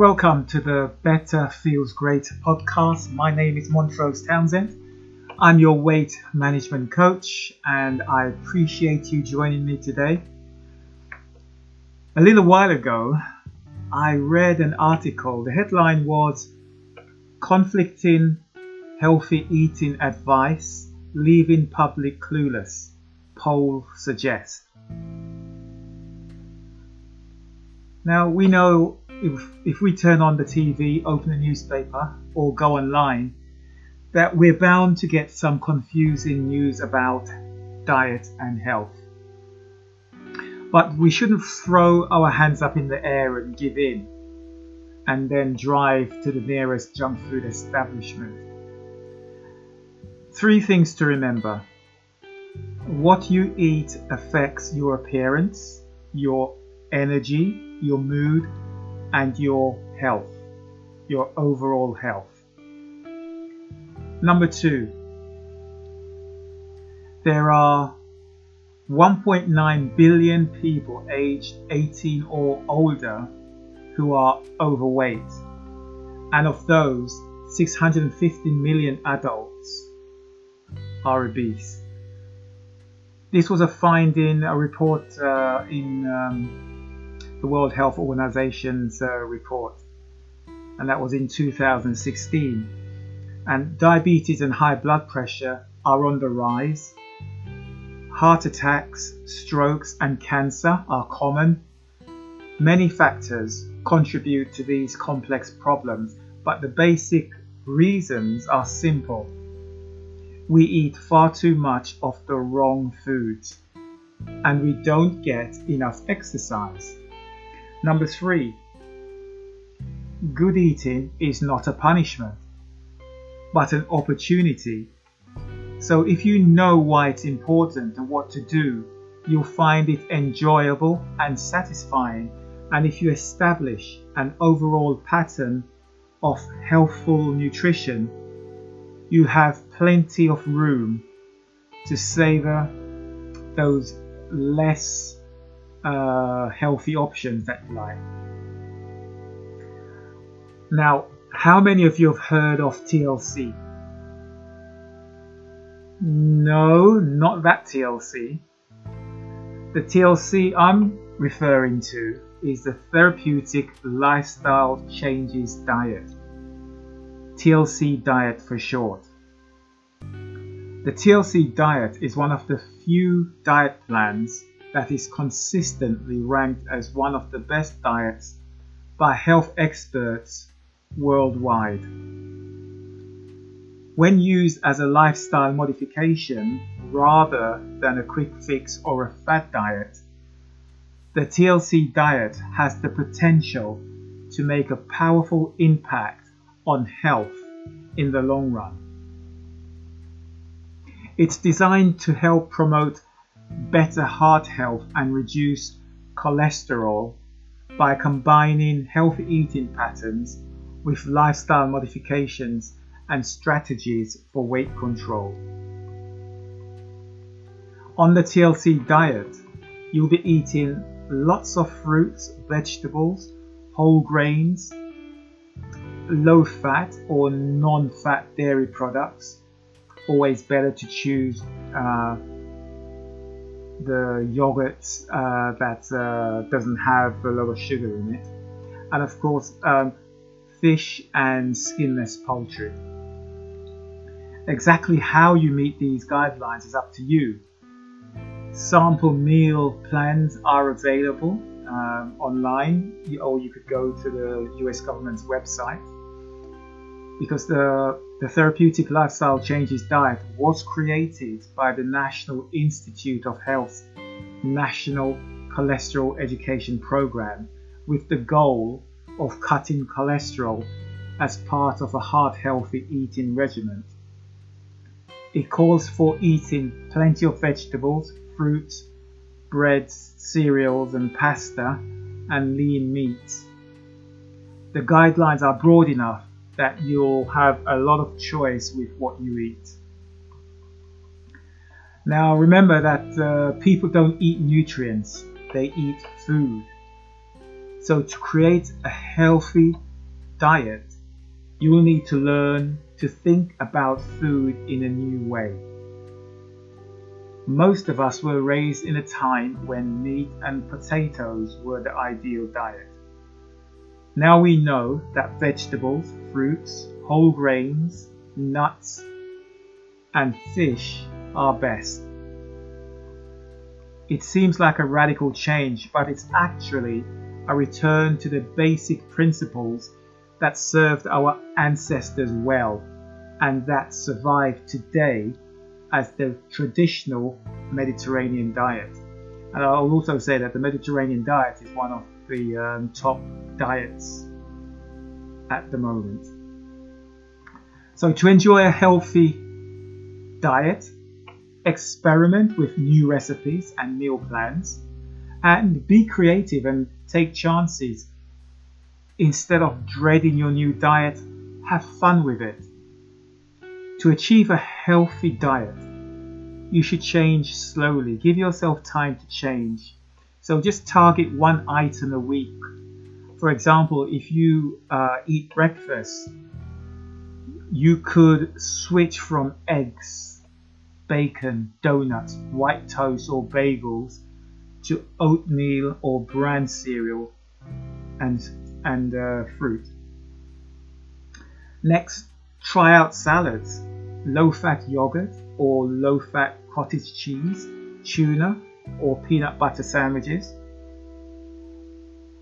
Welcome to the Better Feels Great podcast. My name is Montrose Townsend. I'm your weight management coach and I appreciate you joining me today. A little while ago, I read an article. The headline was Conflicting Healthy Eating Advice Leaving Public Clueless, Poll Suggests. Now, we know if, if we turn on the TV, open a newspaper, or go online, that we're bound to get some confusing news about diet and health. But we shouldn't throw our hands up in the air and give in and then drive to the nearest junk food establishment. Three things to remember. What you eat affects your appearance, your energy, your mood, and your health, your overall health. Number two, there are 1.9 billion people aged 18 or older who are overweight, and of those, 650 million adults are obese. This was a finding, a report uh, in um, the World Health Organization's uh, report, and that was in 2016. And diabetes and high blood pressure are on the rise. Heart attacks, strokes, and cancer are common. Many factors contribute to these complex problems, but the basic reasons are simple we eat far too much of the wrong foods and we don't get enough exercise. Number three, good eating is not a punishment, but an opportunity. So if you know why it's important and what to do, you'll find it enjoyable and satisfying. And if you establish an overall pattern of healthful nutrition, you have plenty of room to savor those less uh, healthy options that you like. Now, how many of you have heard of TLC? No, not that TLC. The TLC I'm referring to is the Therapeutic Lifestyle Changes Diet. TLC diet for short. The TLC diet is one of the few diet plans that is consistently ranked as one of the best diets by health experts worldwide. When used as a lifestyle modification rather than a quick fix or a fad diet, the TLC diet has the potential to make a powerful impact on health in the long run. It's designed to help promote better heart health and reduce cholesterol by combining healthy eating patterns with lifestyle modifications and strategies for weight control. On the TLC diet, you'll be eating lots of fruits, vegetables, whole grains, low fat or non fat dairy products. Always better to choose uh, the yogurt uh, that uh, doesn't have a lot of sugar in it. And of course, um, fish and skinless poultry. Exactly how you meet these guidelines is up to you. Sample meal plans are available um, online, or you could go to the US government's website because the, the therapeutic lifestyle changes diet was created by the National Institute of Health National Cholesterol Education Program with the goal of cutting cholesterol as part of a heart healthy eating regimen. It calls for eating plenty of vegetables, fruits, breads, cereals, and pasta, and lean meats. The guidelines are broad enough that you'll have a lot of choice with what you eat. Now remember that uh, people don't eat nutrients, they eat food. So to create a healthy, diet, you will need to learn to think about food in a new way. Most of us were raised in a time when meat and potatoes were the ideal diet. Now we know that vegetables, fruits, whole grains, nuts, and fish are best. It seems like a radical change, but it's actually a return to the basic principles that served our ancestors well and that survive today as the traditional Mediterranean diet. And I'll also say that the Mediterranean diet is one of the um, top diets at the moment. So, to enjoy a healthy diet, experiment with new recipes and meal plans, and be creative and take chances. Instead of dreading your new diet, have fun with it. To achieve a healthy diet, you should change slowly. Give yourself time to change. So just target one item a week. For example, if you uh, eat breakfast, you could switch from eggs, bacon, donuts, white toast, or bagels to oatmeal or bran cereal and and uh, fruit. Next, try out salads low fat yogurt or low fat cottage cheese, tuna or peanut butter sandwiches,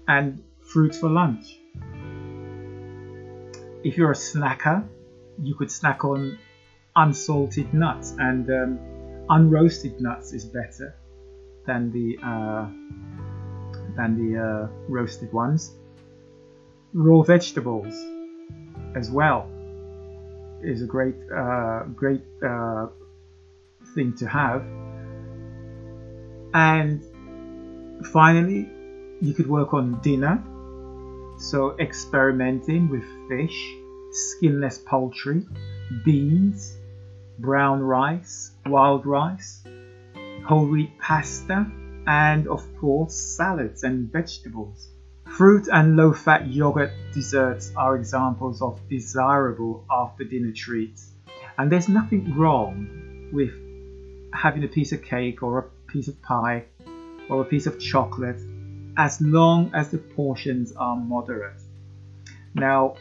and fruit for lunch. If you're a snacker, you could snack on unsalted nuts, and um, unroasted nuts is better than the uh, than the uh, roasted ones. Raw vegetables as well is a great uh, great uh, thing to have. And finally, you could work on dinner. So experimenting with fish, skinless poultry, beans, brown rice, wild rice, whole wheat pasta, and of course salads and vegetables. Fruit and low-fat yogurt desserts are examples of desirable after-dinner treats. And there's nothing wrong with having a piece of cake or a piece of pie or a piece of chocolate as long as the portions are moderate. Now,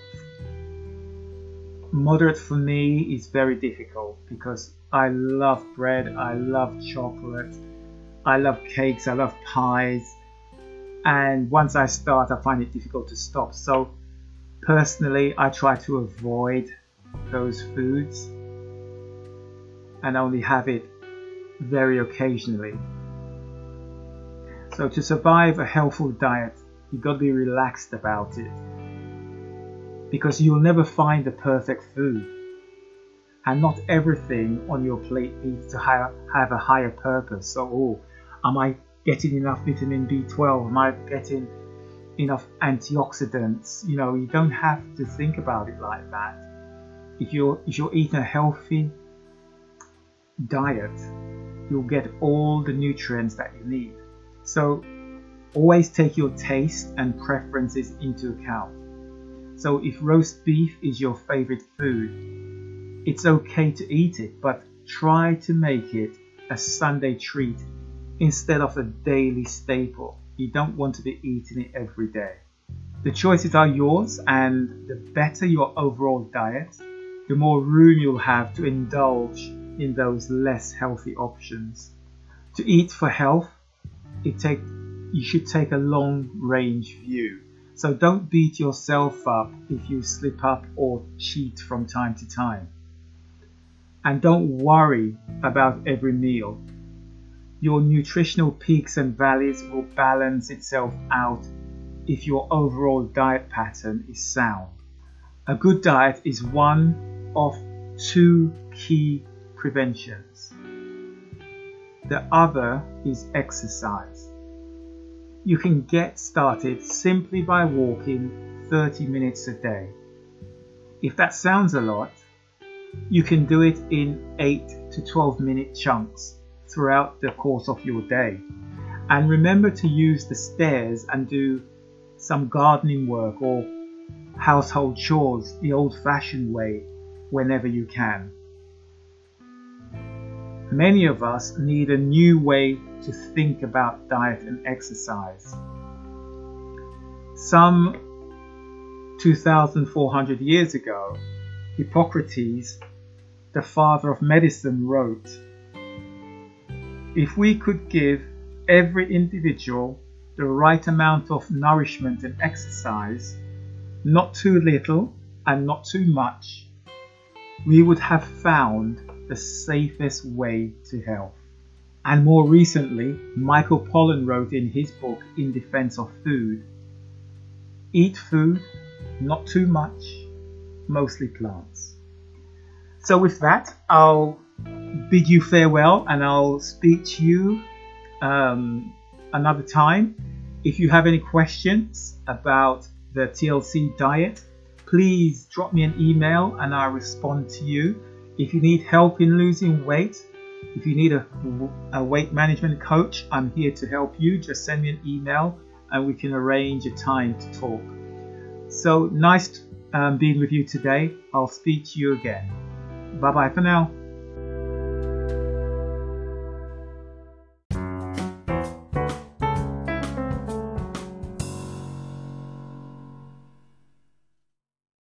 moderate for me is very difficult because I love bread, I love chocolate, I love cakes, I love pies, and once I start, I find it difficult to stop. So, personally, I try to avoid those foods and only have it very occasionally. So, to survive a healthful diet, you've got to be relaxed about it because you'll never find the perfect food. And not everything on your plate needs to have, have a higher purpose. So, oh, am I getting enough vitamin B12? Am I getting enough antioxidants? You know, you don't have to think about it like that. If you're if you're eating a healthy diet, you'll get all the nutrients that you need. So always take your taste and preferences into account. So if roast beef is your favorite food, it's okay to eat it, but try to make it a Sunday treat instead of a daily staple. You don't want to be eating it every day. The choices are yours, and the better your overall diet, the more room you'll have to indulge in those less healthy options. To eat for health, it take, you should take a long range view. So don't beat yourself up if you slip up or cheat from time to time. And don't worry about every meal your nutritional peaks and valleys will balance itself out if your overall diet pattern is sound. A good diet is one of two key preventions. The other is exercise. You can get started simply by walking 30 minutes a day. If that sounds a lot, you can do it in 8 to 12 minute chunks throughout the course of your day. And remember to use the stairs and do some gardening work or household chores the old fashioned way whenever you can. Many of us need a new way to think about diet and exercise. Some 2,400 years ago, Hippocrates, the father of medicine, wrote If we could give every individual the right amount of nourishment and exercise, not too little and not too much, we would have found the safest way to health. And more recently, Michael Pollan wrote in his book In Defense of Food Eat food not too much, mostly plants. So, with that, I'll bid you farewell and I'll speak to you um, another time. If you have any questions about the TLC diet, please drop me an email and I'll respond to you. If you need help in losing weight, if you need a, a weight management coach, I'm here to help you. Just send me an email and we can arrange a time to talk. So nice um, being with you today. I'll speak to you again. Bye bye for now.